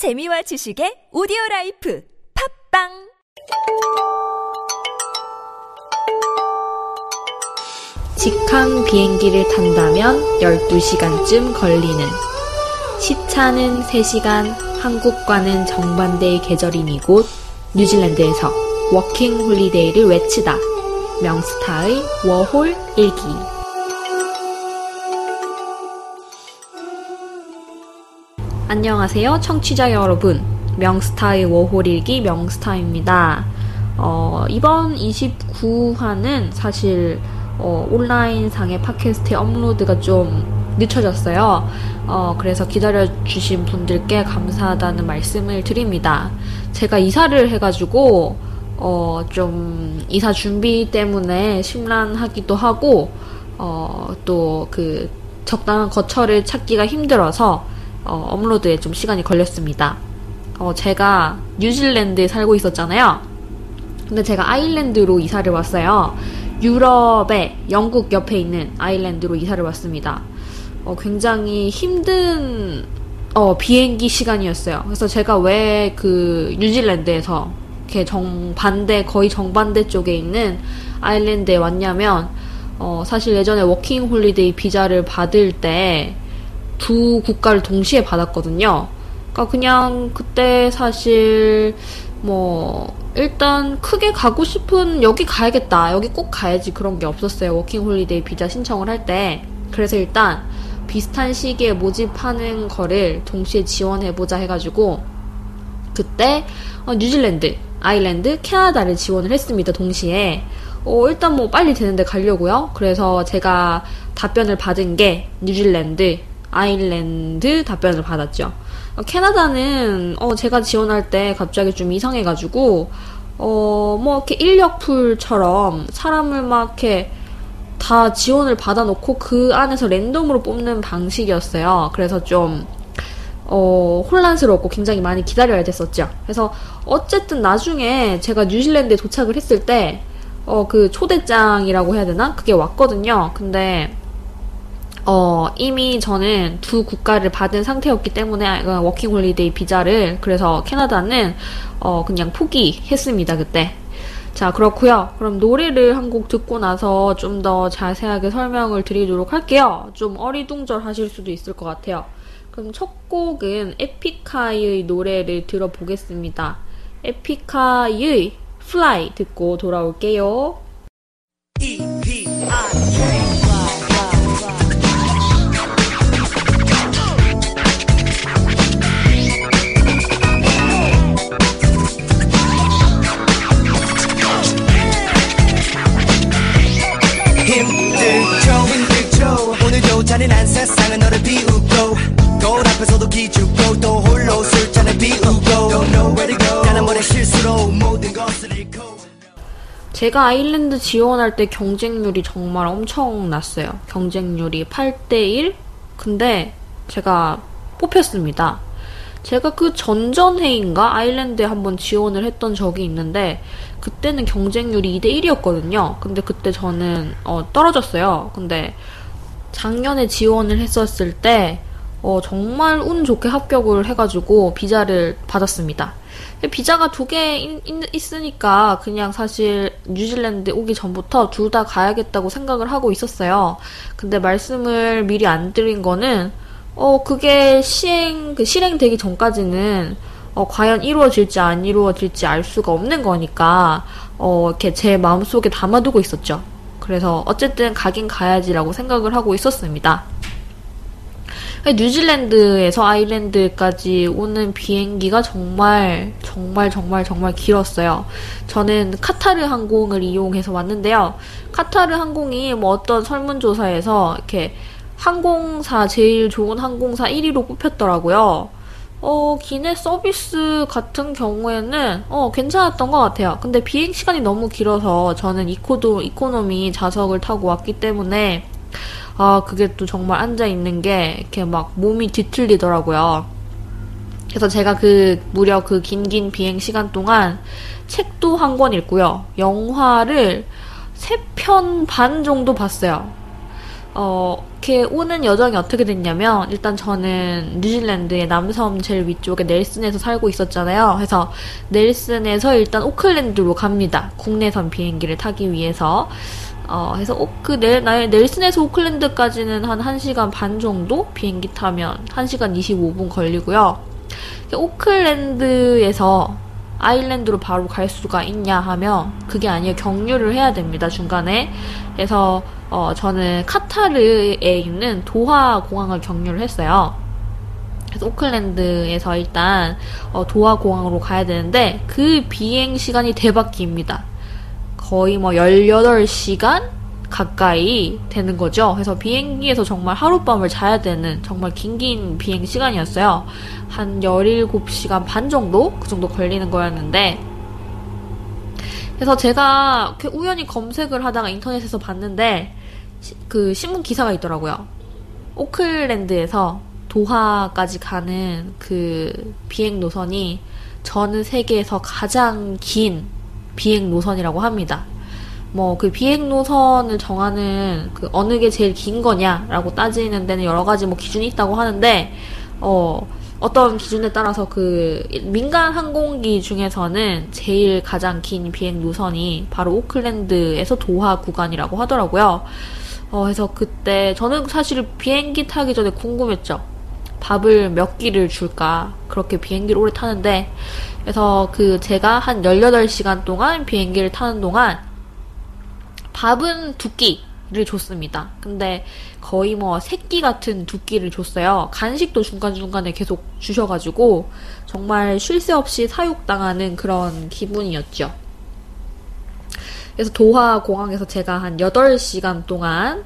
재미와 지식의 오디오 라이프 팟빵! 직항 비행기를 탄다면 12시간쯤 걸리는. 시차는 3시간 한국과는 정반대의 계절인 이곳 뉴질랜드에서 워킹 홀리데이를 외치다. 명스타의 워홀 일기 안녕하세요 청취자 여러분 명스타의 워홀 일기 명스타입니다 어, 이번 29화는 사실 어, 온라인상의 팟캐스트의 업로드가 좀 늦춰졌어요. 어, 그래서 기다려주신 분들께 감사하다는 말씀을 드립니다. 제가 이사를 해가지고, 어, 좀, 이사 준비 때문에 심란하기도 하고, 어, 또 그, 적당한 거처를 찾기가 힘들어서, 어, 업로드에 좀 시간이 걸렸습니다. 어, 제가 뉴질랜드에 살고 있었잖아요. 근데 제가 아일랜드로 이사를 왔어요. 유럽의 영국 옆에 있는 아일랜드로 이사를 왔습니다. 어, 굉장히 힘든 어, 비행기 시간이었어요. 그래서 제가 왜 그 뉴질랜드에서 이렇게 정반대 거의 정반대 쪽에 있는 아일랜드에 왔냐면 어, 사실 예전에 워킹 홀리데이 비자를 받을 때 두 국가를 동시에 받았거든요. 그러니까 그냥 그때 사실 뭐 일단 크게 가고 싶은 여기 가야겠다. 여기 꼭 가야지 그런 게 없었어요. 워킹 홀리데이 비자 신청을 할 때. 그래서 일단 비슷한 시기에 모집하는 거를 동시에 지원해보자 해가지고 그때 어, 뉴질랜드, 아일랜드, 캐나다를 지원을 했습니다 동시에. 어, 일단 뭐 빨리 되는데 가려고요. 그래서 제가 답변을 받은 게 뉴질랜드, 아일랜드 답변을 받았죠 어, 캐나다는 어, 제가 지원할 때 갑자기 좀 이상해가지고 어, 뭐 이렇게 인력풀처럼 사람을 막 이렇게 다 지원을 받아놓고 그 안에서 랜덤으로 뽑는 방식이었어요. 그래서 좀 어, 혼란스럽고 굉장히 많이 기다려야 됐었죠. 그래서 어쨌든 나중에 제가 뉴질랜드에 도착을 했을 때 어, 그 초대장이라고 해야 되나? 그게 왔거든요. 근데 어, 이미 저는 두 국가를 받은 상태였기 때문에 워킹 홀리데이 비자를 그래서 캐나다는 어, 그냥 포기했습니다 그때. 자 그렇고요. 그럼 노래를 한 곡 듣고 나서 좀 더 자세하게 설명을 드리도록 할게요. 좀 어리둥절하실 수도 있을 것 같아요. 그럼 첫 곡은 에픽하이의 노래를 들어보겠습니다. 에픽하이의 Fly 듣고 돌아올게요. E-P-I-K 잔인한 세상은 너를 비우고 거울 앞에서도 기죽고 또 홀로 술잔을 비우고 Don't know where to go 나는 머리 실수로 모든 것을 잃고 제가 아일랜드 지원할 때 경쟁률이 정말 엄청났어요. 경쟁률이 8대1? 근데 제가 뽑혔습니다. 제가 그 전전해인가 아일랜드에 한번 지원을 했던 적이 있는데 그때는 경쟁률이 2대 1이었거든요. 근데 그때 저는 어, 떨어졌어요. 근데 작년에 지원을 했었을 때 어, 정말 운 좋게 합격을 해가지고 비자를 받았습니다. 비자가 두 개 있으니까 그냥 사실 뉴질랜드 오기 전부터 둘 다 가야겠다고 생각을 하고 있었어요. 근데 말씀을 미리 안 드린 거는 어 그게 시행 그 실행되기 전까지는 어 과연 이루어질지 안 이루어질지 알 수가 없는 거니까 어 이렇게 제 마음속에 담아두고 있었죠. 그래서 어쨌든 가긴 가야지라고 생각을 하고 있었습니다. 뉴질랜드에서 아일랜드까지 오는 비행기가 정말 정말 정말 정말 길었어요. 저는 카타르 항공을 이용해서 왔는데요. 카타르 항공이 뭐 어떤 설문조사에서 이렇게 항공사 제일 좋은 항공사 1위로 뽑혔더라고요. 어, 기내 서비스 같은 경우에는, 어, 괜찮았던 것 같아요. 근데 비행 시간이 너무 길어서 저는 이코도, 이코노미 좌석을 타고 왔기 때문에, 아, 그게 또 정말 앉아있는 게, 이렇게 막 몸이 뒤틀리더라고요. 그래서 제가 그, 무려 그 긴긴 비행 시간 동안 책도 한 권 읽고요. 영화를 세 편 반 정도 봤어요. 어, 이렇게 오는 여정이 어떻게 됐냐면 일단 저는 뉴질랜드의 남섬 제일 위쪽에 넬슨에서 살고 있었잖아요. 그래서 넬슨에서 일단 오클랜드로 갑니다. 국내선 비행기를 타기 위해서. 어, 그래서 오, 그 넬, 넬슨에서 오클랜드까지는 한 1시간 반 정도 비행기 타면 1시간 25분 걸리고요. 오클랜드에서 아일랜드로 바로 갈 수가 있냐 하면 그게 아니에요. 경유를 해야 됩니다. 중간에. 그래서 어, 저는 카타르에 있는 도하 공항을 경유를 했어요. 그래서 오클랜드에서 일단 어, 도하 공항으로 가야 되는데 그 비행 시간이 대박기입니다. 거의 뭐 18시간 가까이 되는 거죠. 그래서 비행기에서 정말 하룻밤을 자야 되는 정말 긴긴 비행 시간이었어요. 한 17시간 반 정도? 그 정도 걸리는 거였는데, 그래서 제가 우연히 검색을 하다가 인터넷에서 봤는데, 그 신문 기사가 있더라고요. 오클랜드에서 도하까지 가는 그 비행 노선이 전 세계에서 가장 긴 비행 노선이라고 합니다. 뭐 그 비행 노선을 정하는 그 어느 게 제일 긴 거냐라고 따지는 데는 여러 가지 뭐 기준이 있다고 하는데 어 어떤 기준에 따라서 그 민간 항공기 중에서는 제일 가장 긴 비행 노선이 바로 오클랜드에서 도하 구간이라고 하더라고요. 어, 그래서 그때 저는 사실 비행기 타기 전에 궁금했죠. 밥을 몇 끼를 줄까? 그렇게 비행기를 오래 타는데, 그래서 그 제가 한 18시간 동안 비행기를 타는 동안 밥은 두 끼를 줬습니다. 근데 거의 뭐 새끼 같은 두 끼를 줬어요. 간식도 중간중간에 계속 주셔가지고 정말 쉴 새 없이 사육당하는 그런 기분이었죠. 그래서 도하 공항에서 제가 한 8시간 동안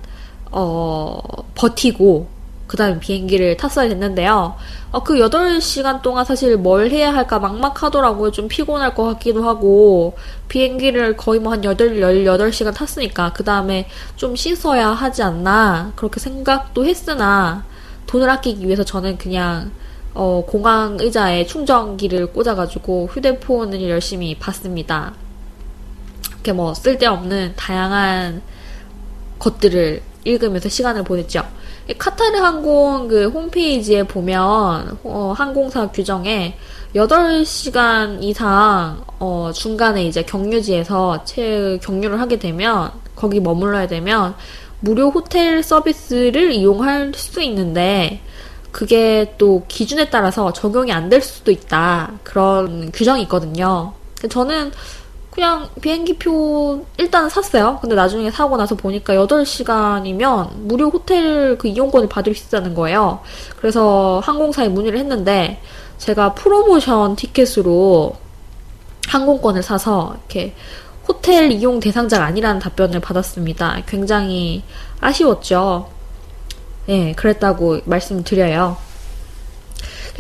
어, 버티고 그 다음에 비행기를 탔어야 됐는데요. 어, 그 8시간 동안 사실 뭘 해야 할까 막막하더라고요. 좀 피곤할 것 같기도 하고, 비행기를 거의 뭐 한 8, 18시간 탔으니까, 그 다음에 좀 씻어야 하지 않나, 그렇게 생각도 했으나, 돈을 아끼기 위해서 저는 그냥, 어, 공항 의자에 충전기를 꽂아가지고 휴대폰을 열심히 봤습니다. 이렇게 뭐 쓸데없는 다양한 것들을 읽으면서 시간을 보냈죠. 카타르 항공 그 홈페이지에 보면 어, 항공사 규정에 8시간 이상 어, 중간에 이제 경유지에서 채 경유를 하게 되면 거기 머물러야 되면 무료 호텔 서비스를 이용할 수 있는데 그게 또 기준에 따라서 적용이 안 될 수도 있다. 그런 규정이 있거든요. 저는 그냥 비행기표 일단 샀어요. 근데 나중에 사고 나서 보니까 8시간이면 무료 호텔 그 이용권을 받을 수 있다는 거예요. 그래서 항공사에 문의를 했는데 제가 프로모션 티켓으로 항공권을 사서 이렇게 호텔 이용 대상자가 아니라는 답변을 받았습니다. 굉장히 아쉬웠죠. 네, 그랬다고 말씀드려요.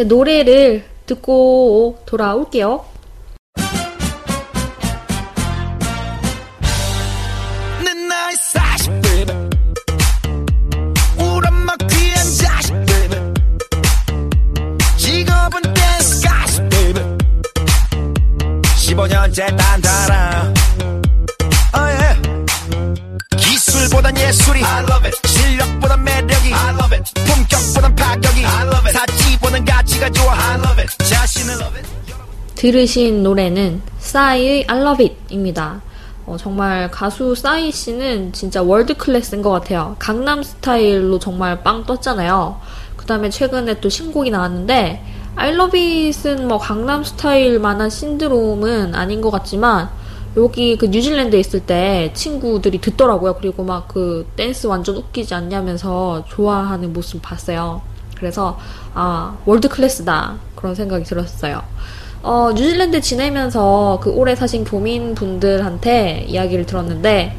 노래를 듣고 돌아올게요. 15년째 단단하. Oh yeah. 기술보단 예술이, I love it. 실력보단 매력이, I love it. 품격보단 파격이, I love it. 사치보단 가치가 좋아, I love it. 자신을 love it. 들으신 노래는 싸이의 I love it입니다. 어, 정말 가수 싸이 씨는 진짜 월드 클래스인 것 같아요. 강남 스타일로 정말 빵 떴잖아요. 그 다음에 최근에 또 신곡이 나왔는데, I love it은 뭐 강남 스타일만한 신드롬은 아닌 것 같지만, 여기 그 뉴질랜드에 있을 때 친구들이 듣더라고요. 그리고 막 그 댄스 완전 웃기지 않냐면서 좋아하는 모습 봤어요. 그래서, 아, 월드 클래스다. 그런 생각이 들었어요. 어, 뉴질랜드 지내면서 그 오래 사신 교민 분들한테 이야기를 들었는데,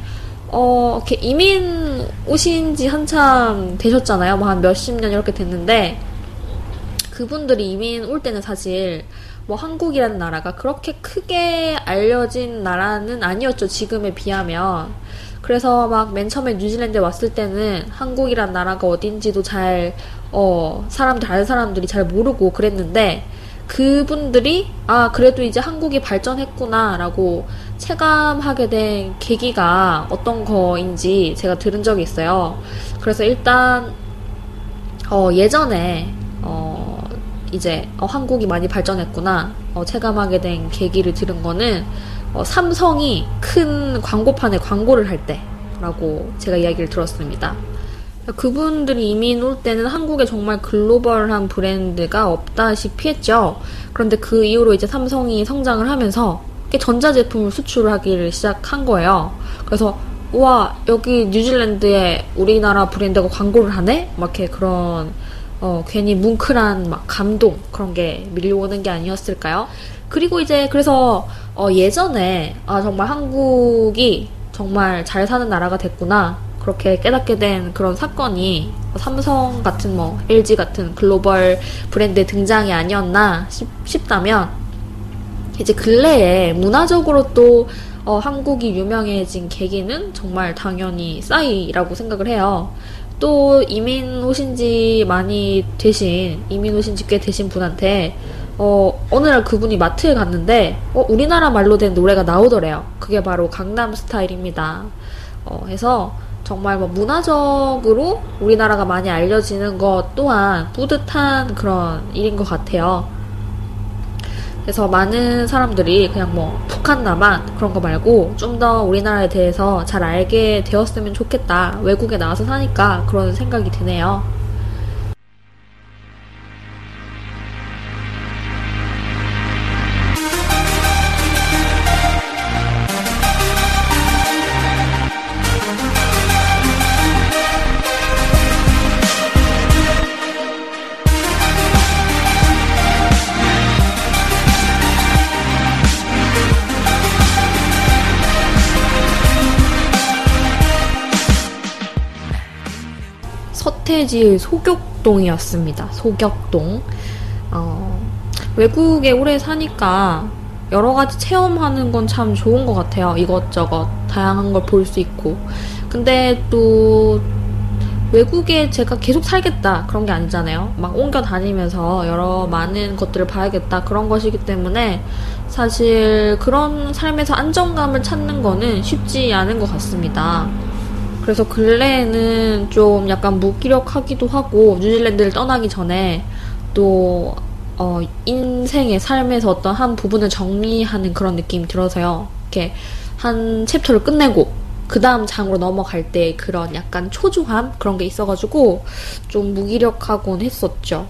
어, 이렇게 이민 오신 지 한참 되셨잖아요. 뭐 한 몇십 년 이렇게 됐는데, 그분들이 이민 올 때는 사실, 뭐 한국이라는 나라가 그렇게 크게 알려진 나라는 아니었죠. 지금에 비하면. 그래서 막 맨 처음에 뉴질랜드에 왔을 때는 한국이란 나라가 어딘지도 잘, 어, 사람들, 다른 사람들이 잘 모르고 그랬는데, 그분들이 아 그래도 이제 한국이 발전했구나 라고 체감하게 된 계기가 어떤 거인지 제가 들은 적이 있어요. 그래서 일단 어, 예전에 어, 이제 어, 한국이 많이 발전했구나 어, 체감하게 된 계기를 들은 거는 어, 삼성이 큰 광고판에 광고를 할 때라고 제가 이야기를 들었습니다. 그분들이 이민 올 때는 한국에 정말 글로벌한 브랜드가 없다시피 했죠. 그런데 그 이후로 이제 삼성이 성장을 하면서 전자제품을 수출하기를 시작한 거예요. 그래서 와 여기 뉴질랜드에 우리나라 브랜드가 광고를 하네? 막 이렇게 그런 어, 괜히 뭉클한 막 감동 그런 게 밀려오는 게 아니었을까요? 그리고 이제 그래서 어, 예전에 아 정말 한국이 정말 잘 사는 나라가 됐구나 그렇게 깨닫게 된 그런 사건이 삼성 같은 뭐 LG 같은 글로벌 브랜드의 등장이 아니었나 싶, 다면 이제 근래에 문화적으로 또 어, 한국이 유명해진 계기는 정말 당연히 싸이라고 생각을 해요. 또 이민 오신 지 많이 되신, 이민 오신 지 꽤 되신 분한테, 어, 어느 날 그분이 마트에 갔는데, 어, 우리나라 말로 된 노래가 나오더래요. 그게 바로 강남 스타일입니다. 어, 해서 정말 뭐 문화적으로 우리나라가 많이 알려지는 것 또한 뿌듯한 그런 일인 것 같아요. 그래서 많은 사람들이 그냥 뭐 북한나만 그런 거 말고 좀 더 우리나라에 대해서 잘 알게 되었으면 좋겠다. 외국에 나와서 사니까 그런 생각이 드네요. 서태지의 소격동이었습니다. 소격동. 어, 외국에 오래 사니까 여러 가지 체험하는 건 참 좋은 것 같아요. 이것저것 다양한 걸 볼 수 있고. 근데 또 외국에 제가 계속 살겠다 그런 게 아니잖아요. 막 옮겨 다니면서 여러 많은 것들을 봐야겠다 그런 것이기 때문에 사실 그런 삶에서 안정감을 찾는 거는 쉽지 않은 것 같습니다. 그래서 근래에는 좀 약간 무기력하기도 하고 뉴질랜드를 떠나기 전에 또 어, 인생의 삶에서 어떤 한 부분을 정리하는 그런 느낌이 들어서요. 이렇게 한 챕터를 끝내고 그 다음 장으로 넘어갈 때 그런 약간 초조함 그런 게 있어가지고 좀 무기력하곤 했었죠.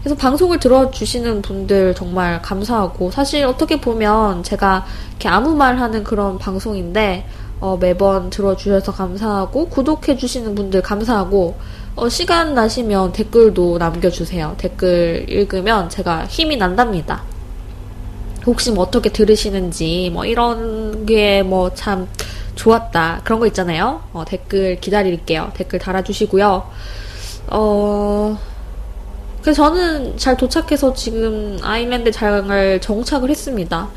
그래서 방송을 들어주시는 분들 정말 감사하고 사실 어떻게 보면 제가 이렇게 아무 말 하는 그런 방송인데 어, 매번 들어주셔서 감사하고 구독해주시는 분들 감사하고 어, 시간 나시면 댓글도 남겨주세요. 댓글 읽으면 제가 힘이 난답니다. 혹시 뭐 어떻게 들으시는지 뭐 이런 게 뭐 참 좋았다 그런 거 있잖아요. 어, 댓글 기다릴게요. 댓글 달아주시고요. 어 그래서 저는 잘 도착해서 지금 아일랜드 장을 정착을 했습니다.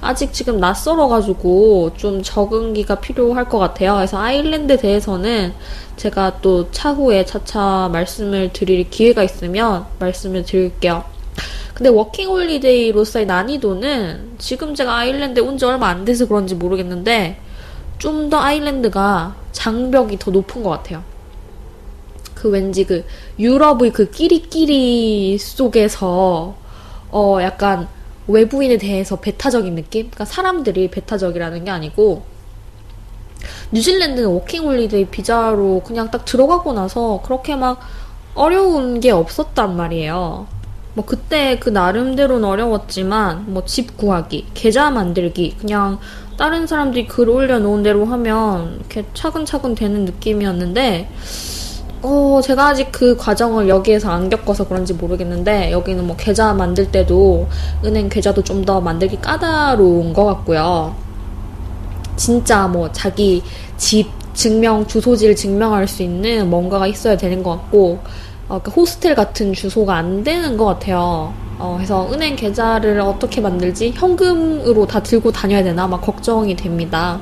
아직 지금 낯설어가지고 좀 적응기가 필요할 것 같아요. 그래서 아일랜드 대해서는 제가 또 차후에 차차 말씀을 드릴 기회가 있으면 말씀을 드릴게요. 근데 워킹 홀리데이로서의 난이도는 지금 제가 아일랜드에 온 지 얼마 안 돼서 그런지 모르겠는데 좀 더 아일랜드가 장벽이 더 높은 것 같아요. 그 왠지 그 유럽의 그 끼리끼리 속에서 어 약간 외부인에 대해서 배타적인 느낌? 그러니까 사람들이 배타적이라는 게 아니고 뉴질랜드는 워킹홀리데이 비자로 그냥 딱 들어가고 나서 그렇게 막 어려운 게 없었단 말이에요. 뭐 그때 그 나름대로는 어려웠지만 뭐 집 구하기, 계좌 만들기, 그냥 다른 사람들이 글 올려놓은 대로 하면 이렇게 차근차근 되는 느낌이었는데 어, 제가 아직 그 과정을 여기에서 안 겪어서 그런지 모르겠는데, 여기는 뭐 계좌 만들 때도 은행 계좌도 좀 더 만들기 까다로운 것 같고요. 진짜 뭐 자기 집 증명, 주소지를 증명할 수 있는 뭔가가 있어야 되는 것 같고, 어, 그 호스텔 같은 주소가 안 되는 것 같아요. 어, 그래서 은행 계좌를 어떻게 만들지? 현금으로 다 들고 다녀야 되나? 막 걱정이 됩니다.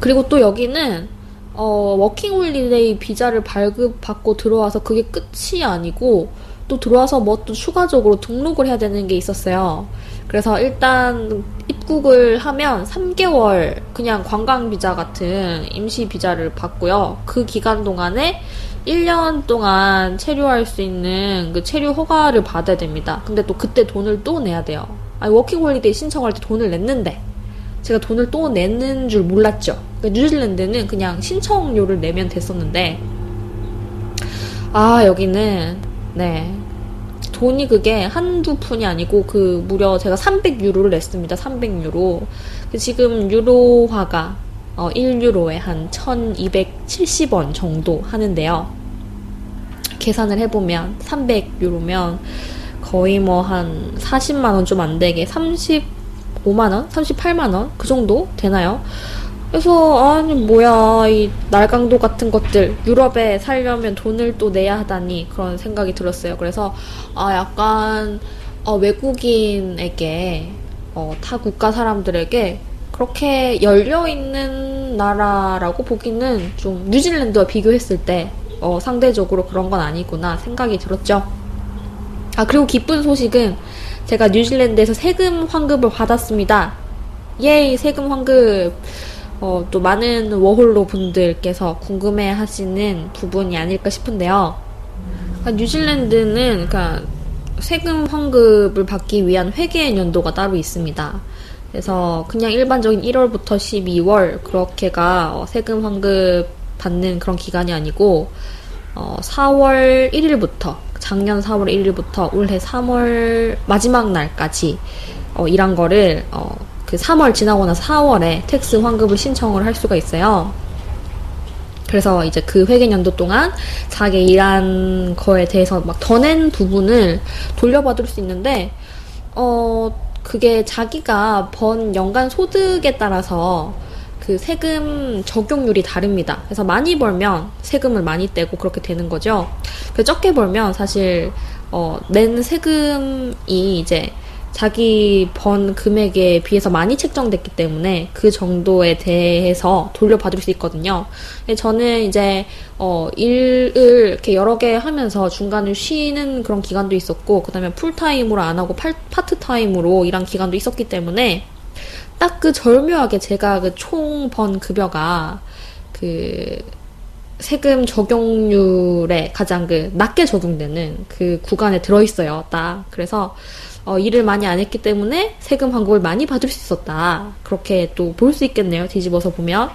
그리고 또 여기는 어, 워킹 홀리데이 비자를 발급받고 들어와서 그게 끝이 아니고 또 들어와서 뭐 또 추가적으로 등록을 해야 되는 게 있었어요. 그래서 일단 입국을 하면 3개월 그냥 관광 비자 같은 임시 비자를 받고요. 그 기간 동안에 1년 동안 체류할 수 있는 그 체류 허가를 받아야 됩니다. 근데 또 그때 돈을 또 내야 돼요. 아니, 워킹 홀리데이 신청할 때 돈을 냈는데 제가 돈을 또 내는 줄 몰랐죠. 그러니까 뉴질랜드는 그냥 신청료를 내면 됐었는데 아 여기는 네 돈이 그게 한두 푼이 아니고 그 무려 제가 300유로를 냈습니다. 300유로. 그 지금 유로화가 어, 1유로에 한 1270원 정도 하는데요. 계산을 해보면 300유로면 거의 뭐 한 40만원 좀 안 되게 35만원? 38만원? 그 정도 되나요? 그래서 아니 뭐야 이 날강도 같은 것들 유럽에 살려면 돈을 또 내야 하다니 그런 생각이 들었어요. 그래서 아 약간 어, 외국인에게 어, 타 국가 사람들에게 그렇게 열려 있는 나라라고 보기는 좀 뉴질랜드와 비교했을 때 어, 상대적으로 그런 건 아니구나 생각이 들었죠. 아 그리고 기쁜 소식은 제가 뉴질랜드에서 세금 환급을 받았습니다. 예이 세금 환급. 어, 또 많은 워홀로 분들께서 궁금해 하시는 부분이 아닐까 싶은데요. 그러니까 뉴질랜드는 그러니까 세금 환급을 받기 위한 회계 연도가 따로 있습니다. 그래서 그냥 일반적인 1월부터 12월 그렇게가 어, 세금 환급 받는 그런 기간이 아니고 어, 4월 1일부터 작년 4월 1일부터 올해 3월 마지막 날까지 어, 일한 거를 어, 그 3월 지나고 나서 4월에 tax 환급을 신청을 할 수가 있어요. 그래서 이제 그 회계연도 동안 자기 일한 거에 대해서 막 더 낸 부분을 돌려받을 수 있는데, 어, 그게 자기가 번 연간 소득에 따라서 그 세금 적용률이 다릅니다. 그래서 많이 벌면 세금을 많이 떼고 그렇게 되는 거죠. 그 적게 벌면 사실, 어, 낸 세금이 이제 자기 번 금액에 비해서 많이 책정됐기 때문에 그 정도에 대해서 돌려받을 수 있거든요. 저는 이제 어 일을 이렇게 여러 개 하면서 중간에 쉬는 그런 기간도 있었고 그다음에 풀타임으로 안 하고 파트타임으로 일한 기간도 있었기 때문에 딱 그 절묘하게 제가 그 총 번 급여가 그 세금 적용률에 가장 그 낮게 적용되는 그 구간에 들어있어요. 딱. 그래서 어, 일을 많이 안 했기 때문에 세금 환급을 많이 받을 수 있었다. 그렇게 또 볼 수 있겠네요. 뒤집어서 보면.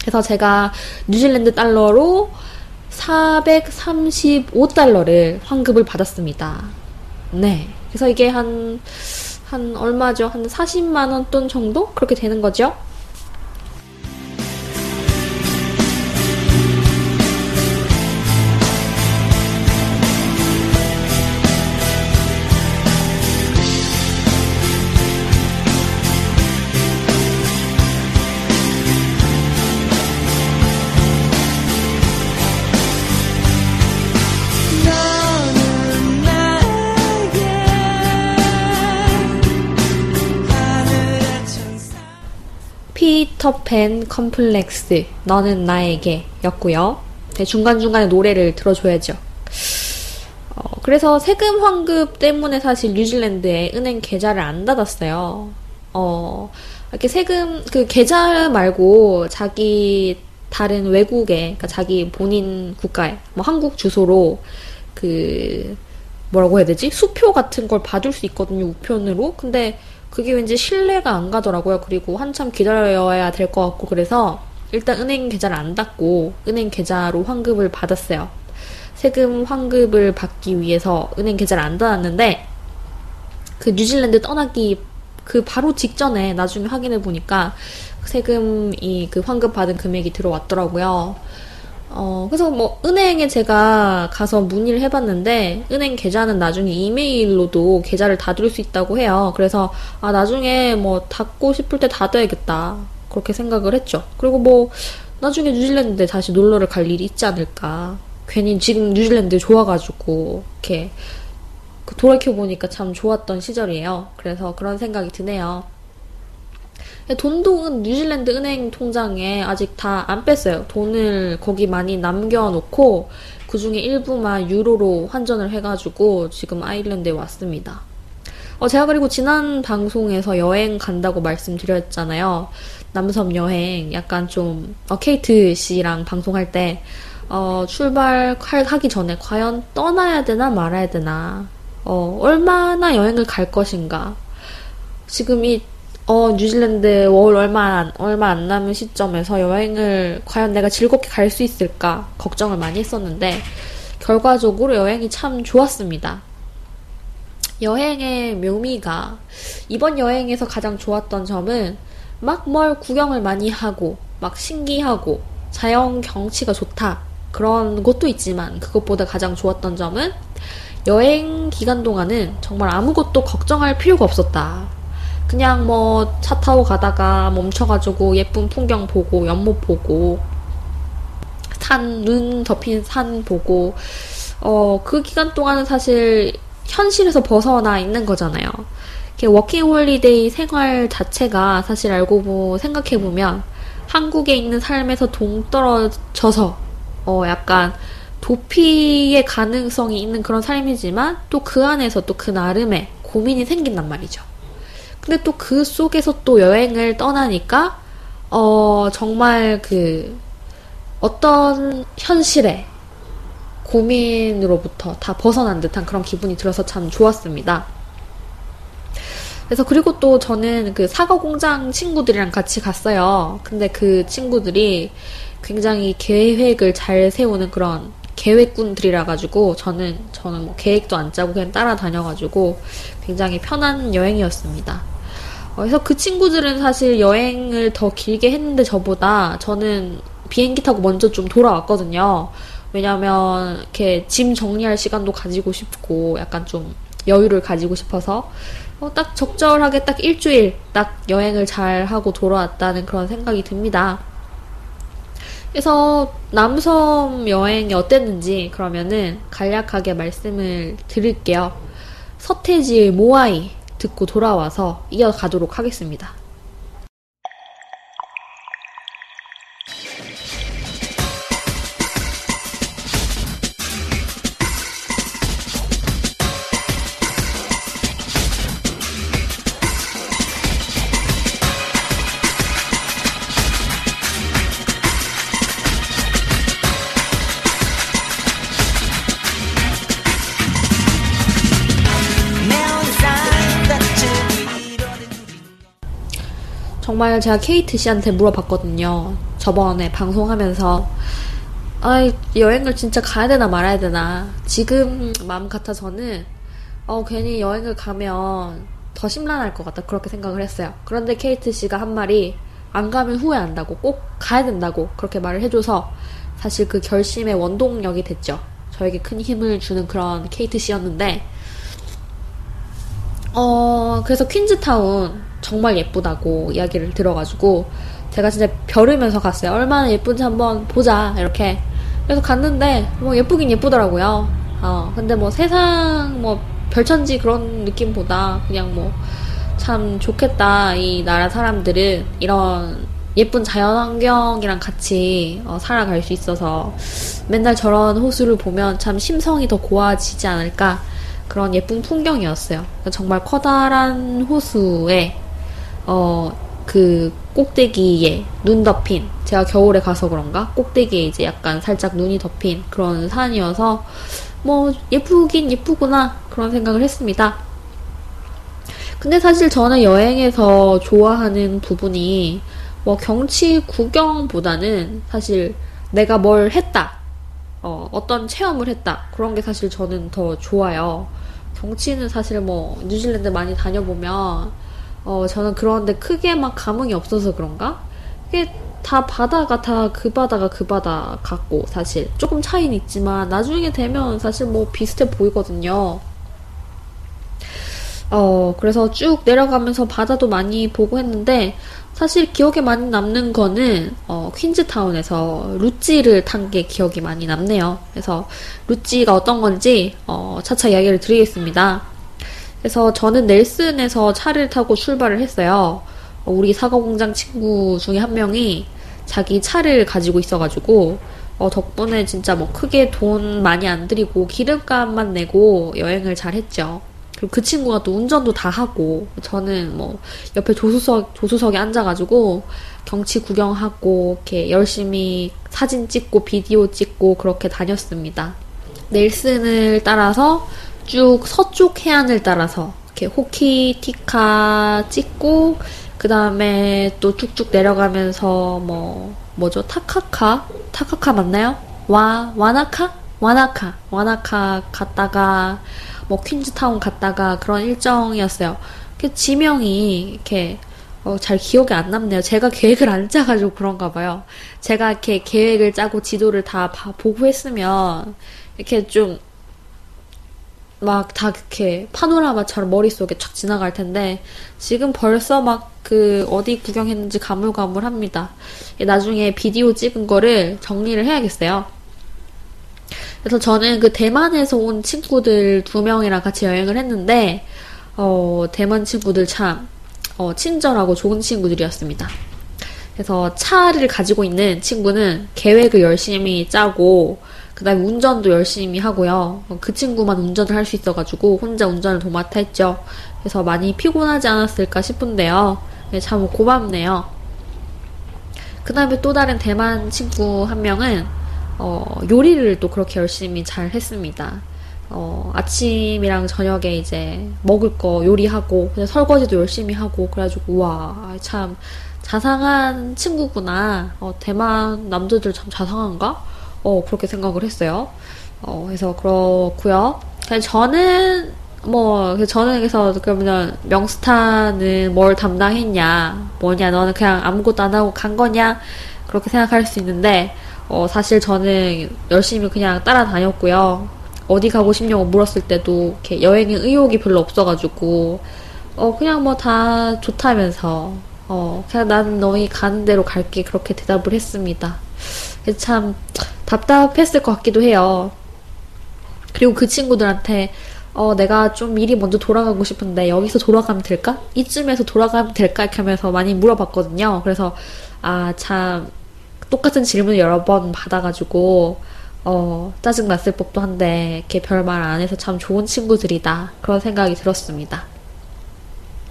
그래서 제가 뉴질랜드 달러로 435달러를 환급을 받았습니다. 네. 그래서 이게 한, 한 얼마죠? 한 40만원 돈 정도? 그렇게 되는 거죠? 피터팬 컴플렉스 너는 나에게 였고요. 네, 중간중간에 노래를 들어줘야죠. 어, 그래서 세금 환급 때문에 사실 뉴질랜드에 은행 계좌를 안 닫았어요. 어, 이렇게 세금, 그 계좌 말고 자기 다른 외국에, 그러니까 자기 본인 국가에, 뭐 한국 주소로 그, 뭐라고 해야 되지? 수표 같은 걸 받을 수 있거든요, 우편으로. 근데 그게 왠지 신뢰가 안 가더라고요. 그리고 한참 기다려야 될 것 같고 그래서 일단 은행 계좌를 안 닫고 은행 계좌로 환급을 받았어요. 세금 환급을 받기 위해서 은행 계좌를 안 닫았는데 그 뉴질랜드 떠나기 그 바로 직전에 나중에 확인해 보니까 세금이 그 환급 받은 금액이 들어왔더라고요. 어, 그래서 뭐, 은행에 제가 가서 문의를 해봤는데, 은행 계좌는 나중에 이메일로도 계좌를 닫을 수 있다고 해요. 그래서, 아, 나중에 뭐, 닫고 싶을 때 닫아야겠다. 그렇게 생각을 했죠. 그리고 뭐, 나중에 뉴질랜드에 다시 놀러를 갈 일이 있지 않을까. 괜히 지금 뉴질랜드 좋아가지고, 이렇게, 그 돌이켜 보니까 참 좋았던 시절이에요. 그래서 그런 생각이 드네요. 돈도 뉴질랜드 은행 통장에 아직 다 안 뺐어요. 돈을 거기 많이 남겨놓고 그 중에 일부만 유로로 환전을 해가지고 지금 아일랜드에 왔습니다. 어, 제가 그리고 지난 방송에서 여행 간다고 말씀드렸잖아요. 남섬 여행 약간 좀 어, 케이트 씨랑 방송할 때 어, 출발하기 전에 과연 떠나야 되나 말아야 되나 어, 얼마나 여행을 갈 것인가 지금 이 어, 뉴질랜드 월 얼마 안, 얼마 안 남은 시점에서 여행을 과연 내가 즐겁게 갈 수 있을까 걱정을 많이 했었는데 결과적으로 여행이 참 좋았습니다. 여행의 묘미가 이번 여행에서 가장 좋았던 점은 막 뭘 구경을 많이 하고 막 신기하고 자연 경치가 좋다 그런 것도 있지만 그것보다 가장 좋았던 점은 여행 기간 동안은 정말 아무것도 걱정할 필요가 없었다. 그냥 뭐 차 타고 가다가 멈춰가지고 예쁜 풍경 보고 연못 보고 산, 눈 덮인 산 보고 어, 그 기간 동안은 사실 현실에서 벗어나 있는 거잖아요. 워킹 홀리데이 생활 자체가 사실 알고 생각해 보면 한국에 있는 삶에서 동떨어져서 어 약간 도피의 가능성이 있는 그런 삶이지만 또 그 안에서 또 그 나름의 고민이 생긴단 말이죠. 근데 또 그 속에서 또 여행을 떠나니까 어 정말 그 어떤 현실의 고민으로부터 다 벗어난 듯한 그런 기분이 들어서 참 좋았습니다. 그래서 그리고 또 저는 그 사과 공장 친구들이랑 같이 갔어요. 근데 그 친구들이 굉장히 계획을 잘 세우는 그런 계획꾼들이라 가지고 저는 저는 뭐 계획도 안 짜고 그냥 따라다녀 가지고 굉장히 편한 여행이었습니다. 어, 그래서 그 친구들은 사실 여행을 더 길게 했는데 저보다 저는 비행기 타고 먼저 좀 돌아왔거든요. 왜냐면 이렇게 짐 정리할 시간도 가지고 싶고 약간 좀 여유를 가지고 싶어서 어, 딱 적절하게 딱 일주일 딱 여행을 잘 하고 돌아왔다는 그런 생각이 듭니다. 그래서 남섬 여행이 어땠는지 그러면은 간략하게 말씀을 드릴게요. 서태지의 모아이 듣고 돌아와서 이어가도록 하겠습니다. 정말 제가 케이트 씨한테 물어봤거든요. 저번에 방송하면서 아 여행을 진짜 가야 되나 말아야 되나 지금 마음 같아서는 어 괜히 여행을 가면 더 심란할 것 같다 그렇게 생각을 했어요. 그런데 케이트 씨가 한 말이 안 가면 후회한다고 꼭 가야 된다고 그렇게 말을 해줘서 사실 그 결심의 원동력이 됐죠. 저에게 큰 힘을 주는 그런 케이트 씨였는데 어 그래서 퀸즈타운 정말 예쁘다고 이야기를 들어가지고 제가 진짜 벼르면서 갔어요. 얼마나 예쁜지 한번 보자 이렇게. 그래서 갔는데 뭐 예쁘긴 예쁘더라고요. 어 근데 뭐 세상 뭐 별천지 그런 느낌보다 그냥 뭐 참 좋겠다 이 나라 사람들은 이런 예쁜 자연환경이랑 같이 어, 살아갈 수 있어서 맨날 저런 호수를 보면 참 심성이 더 고와지지 않을까 그런 예쁜 풍경이었어요. 정말 커다란 호수에 어, 그 꼭대기에 눈 덮인, 제가 겨울에 가서 그런가? 꼭대기에 이제 약간 살짝 눈이 덮인 그런 산이어서, 뭐, 예쁘긴 예쁘구나. 그런 생각을 했습니다. 근데 사실 저는 여행에서 좋아하는 부분이, 뭐, 경치 구경보다는 사실 내가 뭘 했다. 어, 어떤 체험을 했다. 그런 게 사실 저는 더 좋아요. 경치는 사실 뭐, 뉴질랜드 많이 다녀보면, 어, 저는 그런데 크게 막 감흥이 없어서 그런가? 이게 다 바다가 다 그 바다가 그 바다 같고, 사실. 조금 차이는 있지만, 나중에 되면 사실 뭐 비슷해 보이거든요. 어, 그래서 쭉 내려가면서 바다도 많이 보고 했는데, 사실 기억에 많이 남는 거는, 어, 퀸즈타운에서 루찌를 탄 게 기억이 많이 남네요. 그래서 루찌가 어떤 건지, 어, 차차 이야기를 드리겠습니다. 그래서 저는 넬슨에서 차를 타고 출발을 했어요. 우리 사과공장 친구 중에 한 명이 자기 차를 가지고 있어가지고 어, 덕분에 진짜 뭐 크게 돈 많이 안 들이고 기름값만 내고 여행을 잘 했죠. 그리고 그 친구가 또 운전도 다 하고 저는 뭐 옆에 조수석 조수석에 앉아가지고 경치 구경하고 이렇게 열심히 사진 찍고 비디오 찍고 그렇게 다녔습니다. 넬슨을 따라서 쭉 서쪽 해안을 따라서 이렇게 호키티카 찍고 그 다음에 또 쭉쭉 내려가면서 뭐 뭐죠 타카카 타카카 맞나요? 와 와나카 와나카 와나카 갔다가 뭐 퀸즈타운 갔다가 그런 일정이었어요. 그 지명이 이렇게 어, 잘 기억이 안 남네요. 제가 계획을 안 짜가지고 그런가 봐요. 제가 이렇게 계획을 짜고 지도를 다 보고 했으면 이렇게 좀 막다 이렇게 파노라마처럼 머릿속에 쫙 지나갈 텐데 지금 벌써 막 그 어디 구경했는지 가물가물합니다. 나중에 비디오 찍은 거를 정리를 해야겠어요. 그래서 저는 그 대만에서 온 친구들 두 명이랑 같이 여행을 했는데 어, 대만 친구들 참 어, 친절하고 좋은 친구들이었습니다. 그래서 차를 가지고 있는 친구는 계획을 열심히 짜고 그 다음에 운전도 열심히 하고요. 그 친구만 운전을 할 수 있어가지고 혼자 운전을 도맡아 했죠. 그래서 많이 피곤하지 않았을까 싶은데요. 네, 참 고맙네요. 그 다음에 또 다른 대만 친구 한 명은 어, 요리를 또 그렇게 열심히 잘 했습니다. 어, 아침이랑 저녁에 이제 먹을 거 요리하고, 설거지도 열심히 하고, 그래가지고, 와, 참, 자상한 친구구나. 어, 대만 남자들 참 자상한가? 어, 그렇게 생각을 했어요. 어, 그래서 그렇고요 저는, 뭐, 저는 그래서 그러면 명스타는 뭘 담당했냐, 뭐냐, 너는 그냥 아무것도 안 하고 간 거냐, 그렇게 생각할 수 있는데, 어, 사실 저는 열심히 그냥 따라다녔고요. 어디 가고 싶냐고 물었을 때도 이렇게 여행에 의욕이 별로 없어가지고 어 그냥 뭐 다 좋다면서 어 그냥 나는 너희 가는 대로 갈게 그렇게 대답을 했습니다. 그래서 참 답답했을 것 같기도 해요. 그리고 그 친구들한테 어 내가 좀 미리 먼저 돌아가고 싶은데 여기서 돌아가면 될까? 이쯤에서 돌아가면 될까? 이렇게 하면서 많이 물어봤거든요. 그래서 아 참 똑같은 질문을 여러 번 받아가지고 어, 짜증났을 법도 한데, 이렇게 별말 안 해서 참 좋은 친구들이다. 그런 생각이 들었습니다.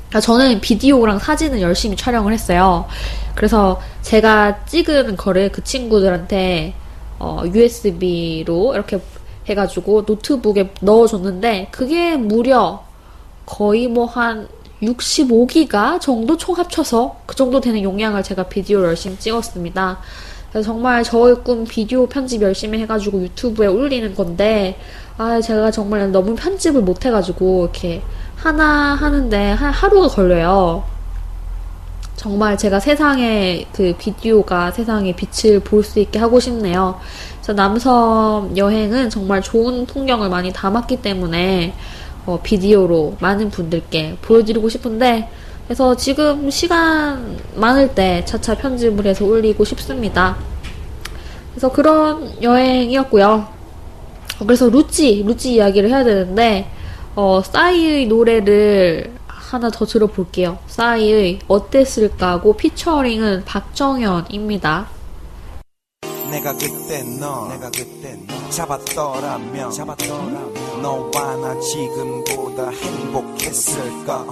그러니까 저는 비디오랑 사진을 열심히 촬영을 했어요. 그래서 제가 찍은 거를 그 친구들한테 어, USB로 이렇게 해가지고 노트북에 넣어줬는데, 그게 무려 거의 뭐 한 65기가 정도 총 합쳐서 그 정도 되는 용량을 제가 비디오를 열심히 찍었습니다. 그래서 정말 저의 꿈 비디오 편집 열심히 해가지고 유튜브에 올리는 건데, 아, 제가 정말 너무 편집을 못해가지고, 이렇게 하나 하는데 하루가 걸려요. 정말 제가 세상에 그 비디오가 세상에 빛을 볼 수 있게 하고 싶네요. 그래서 남섬 여행은 정말 좋은 풍경을 많이 담았기 때문에 어, 비디오로 많은 분들께 보여드리고 싶은데 그래서 지금 시간 많을 때 차차 편집을 해서 올리고 싶습니다. 그래서 그런 여행이었고요. 그래서 루찌, 루찌 이야기를 해야 되는데, 어, 싸이의 노래를 하나 더 들어볼게요. 싸이의 어땠을까고 피처링은 박정현입니다. 내가 그때 너, 내가 그때 너 잡았더라면, 잡았더라면 너와 나 지금보다 행복했을까?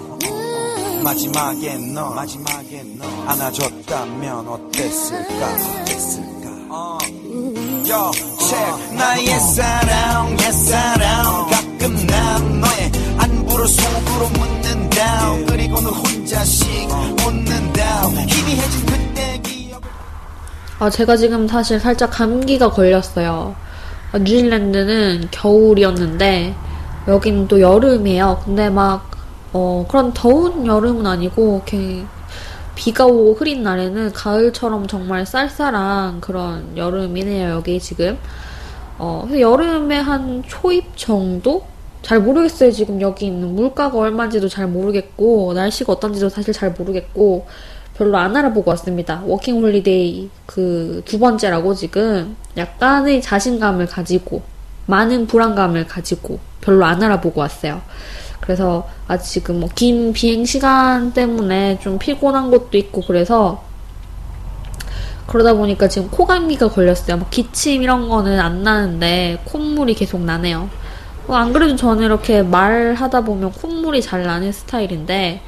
마지막에 너 마지막에 너 안아줬다면 어땠을까 어땠을까 어. Yo, check 나의 사랑 옛사랑 가끔 난 너의 안부를 속으로 묻는 다 그리고는 혼자씩 웃는다 희미해진 그때 기억 아 제가 지금 사실 살짝 감기가 걸렸어요 아, 뉴질랜드는 겨울이었는데 여기는 또 여름이에요 근데 막 어, 그런 더운 여름은 아니고, 이렇게 비가 오고 흐린 날에는 가을처럼 정말 쌀쌀한 그런 여름이네요, 여기 지금. 어, 여름에 한 초입 정도? 잘 모르겠어요, 지금 여기 있는. 물가가 얼마인지도 잘 모르겠고, 날씨가 어떤지도 사실 잘 모르겠고, 별로 안 알아보고 왔습니다. 워킹 홀리데이 그 두 번째라고 지금 약간의 자신감을 가지고, 많은 불안감을 가지고 별로 안 알아보고 왔어요. 그래서 아직 지금 뭐 긴 비행 시간 때문에 좀 피곤한 것도 있고 그래서 그러다 보니까 지금 코감기가 걸렸어요. 뭐 기침 이런 거는 안 나는데 콧물이 계속 나네요. 어, 안 그래도 저는 이렇게 말하다 보면 콧물이 잘 나는 스타일인데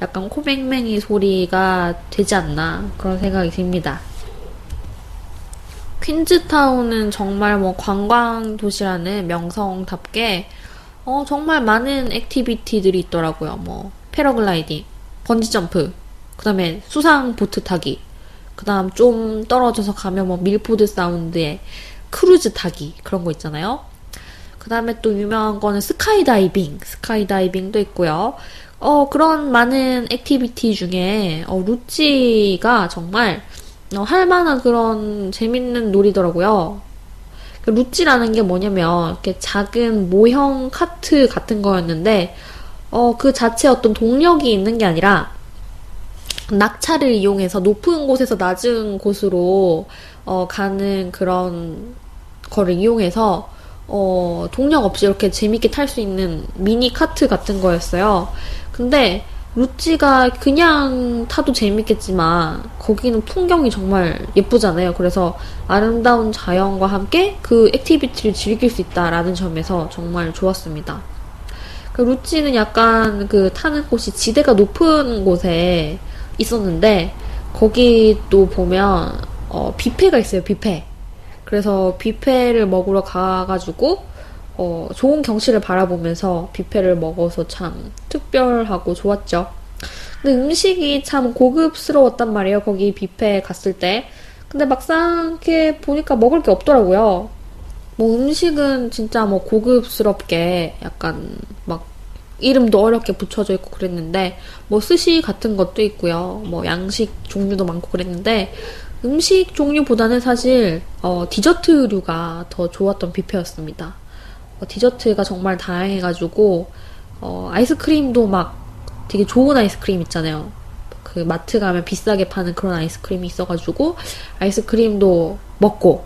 약간 코맹맹이 소리가 되지 않나 그런 생각이 듭니다. 퀸즈타운은 정말 뭐 관광 도시라는 명성답게 어, 정말 많은 activity들이 있더라고요. 뭐 패러글라이딩, 번지 점프, 그다음에 수상 보트 타기, 그다음 좀 떨어져서 가면 뭐 밀포드 사운드에 크루즈 타기 그런 거 있잖아요. 그 다음에 또 유명한 거는 스카이다이빙, 스카이다이빙도 있고요. 어, 그런 많은 activity 중에, 어, 루지가 정말, 어, 할 만한 그런 재밌는 놀이더라고요. 그 루찌라는 게 뭐냐면, 이렇게 작은 모형 카트 같은 거였는데, 어, 그 자체 어떤 동력이 있는 게 아니라, 낙차를 이용해서 높은 곳에서 낮은 곳으로, 어, 가는 그런 거를 이용해서, 어, 동력 없이 이렇게 재밌게 탈 수 있는 미니 카트 같은 거였어요. 근데 루찌가 그냥 타도 재밌겠지만 거기는 풍경이 정말 예쁘잖아요. 그래서 아름다운 자연과 함께 그 activity를 즐길 수 있다라는 점에서 정말 좋았습니다. 그 루지는 약간 그 타는 곳이 지대가 높은 곳에 있었는데 거기 또 보면 어, 뷔페가 있어요. 뷔페. 그래서 뷔페를 먹으러 가가지고 어, 좋은 경치를 바라보면서 뷔페를 먹어서 참 특별하고 좋았죠. 근데 음식이 참 고급스러웠단 말이에요. 거기 뷔페 갔을 때. 근데 막상 이렇게 보니까 먹을 게 없더라고요. 뭐 음식은 진짜 뭐 고급스럽게 약간 막 이름도 어렵게 붙여져 있고 그랬는데 뭐 스시 같은 것도 있고요. 뭐 양식 종류도 많고 그랬는데 음식 종류보다는 사실 어, 디저트류가 더 좋았던 뷔페였습니다. 어, 디저트가 정말 다양해가지고 어, 아이스크림도 막 되게 좋은 아이스크림 있잖아요. 그 마트 가면 비싸게 파는 그런 아이스크림이 있어가지고 아이스크림도 먹고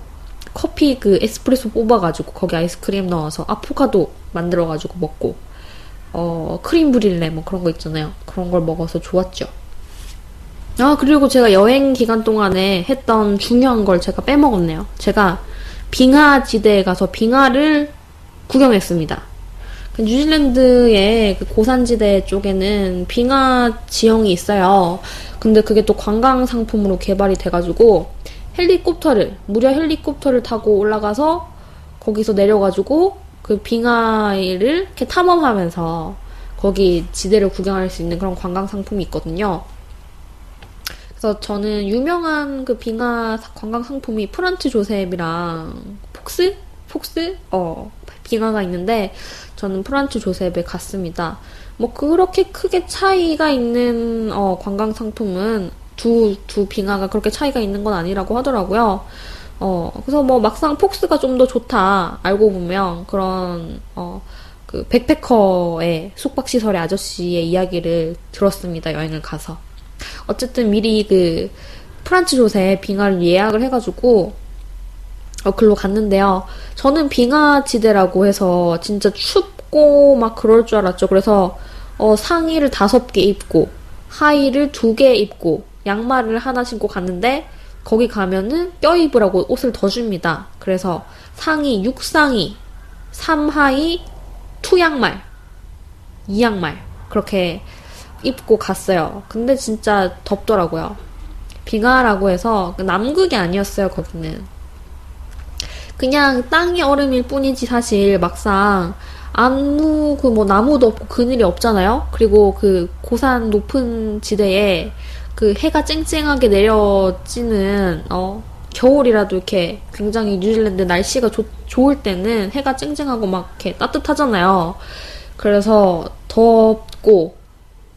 커피 그 에스프레소 뽑아가지고 거기 아이스크림 넣어서 아포카도 만들어가지고 먹고 어 크림 브릴레 뭐 그런 거 있잖아요. 그런 걸 먹어서 좋았죠. 아 그리고 제가 여행 기간 동안에 했던 중요한 걸 제가 빼먹었네요. 제가 빙하 지대에 가서 빙하를 구경했습니다. 그 뉴질랜드의 그 고산지대 쪽에는 빙하 지형이 있어요. 근데 그게 또 관광 상품으로 개발이 돼가지고 헬리콥터를 무려 헬리콥터를 타고 올라가서 거기서 내려가지고 그 빙하를 이렇게 탐험하면서 거기 지대를 구경할 수 있는 그런 관광 상품이 있거든요. 그래서 저는 유명한 그 빙하 관광 상품이 프란츠 조셉이랑 폭스? 폭스? 어, 빙하가 있는데 저는 프란츠 조셉에 갔습니다. 뭐 그렇게 크게 차이가 있는 어, 관광 상품은 두, 두 빙하가 그렇게 차이가 있는 건 아니라고 하더라고요. 어, 그래서 뭐 막상 폭스가 좀 더 좋다 알고 보면 그런 어, 그 백패커의 숙박시설의 아저씨의 이야기를 들었습니다. 여행을 가서. 어쨌든 미리 그 프란츠 조셉 빙하를 예약을 해가지고 어, 글로 갔는데요. 저는 빙하지대라고 해서 진짜 춥고 막 그럴 줄 알았죠. 그래서 어, 상의를 다섯 개 입고 하의를 두 개 입고 양말을 하나 신고 갔는데 거기 가면은 껴입으라고 옷을 더 줍니다. 그래서 상의 6상의, 3하의, 투양말, 2양말 그렇게 입고 갔어요. 근데 진짜 덥더라고요. 빙하라고 해서 남극이 아니었어요, 거기는. 그냥 땅이 얼음일 뿐이지 사실 막상 아무 그 뭐 나무도 없고 그늘이 없잖아요. 그리고 그 고산 높은 지대에 그 해가 쨍쨍하게 내려지는 어 겨울이라도 이렇게 굉장히 뉴질랜드 날씨가 조, 좋을 때는 해가 쨍쨍하고 막 이렇게 따뜻하잖아요. 그래서 덥고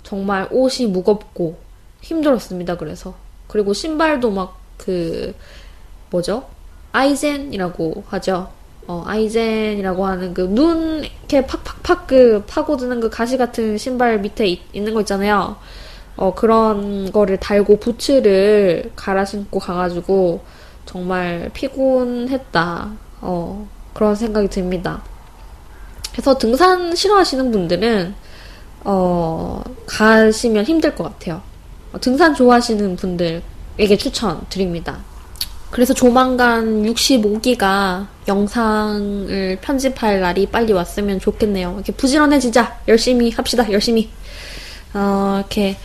정말 옷이 무겁고 힘들었습니다. 그래서 그리고 신발도 막 그 뭐죠? 아이젠이라고 하죠. 어, 아이젠이라고 하는 그 눈 이렇게 팍팍팍 그 파고드는 그 가시 같은 신발 밑에 있, 있는 거 있잖아요. 어, 그런 거를 달고 부츠를 갈아 신고 가가지고 정말 피곤했다. 어, 그런 생각이 듭니다. 그래서 등산 싫어하시는 분들은 어, 가시면 힘들 것 같아요. 어, 등산 좋아하시는 분들에게 추천드립니다. 그래서 조만간 65기가 영상을 편집할 날이 빨리 왔으면 좋겠네요. 이렇게 부지런해지자. 열심히 합시다. 열심히. 어, 이렇게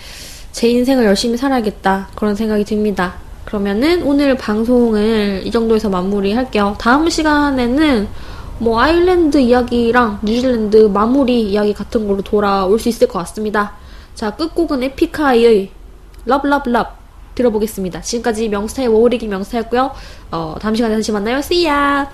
제 인생을 열심히 살아야겠다. 그런 생각이 듭니다. 그러면은 오늘 방송을 이 정도에서 마무리할게요. 다음 시간에는 뭐 아일랜드 이야기랑 뉴질랜드 마무리 이야기 같은 걸로 돌아올 수 있을 것 같습니다. 자, 끝곡은 에픽하이의 Love Love Love 들어보겠습니다. 지금까지 명스타의 워홀일기 명스타였고요. 어, 다음 시간에 다시 만나요. See ya!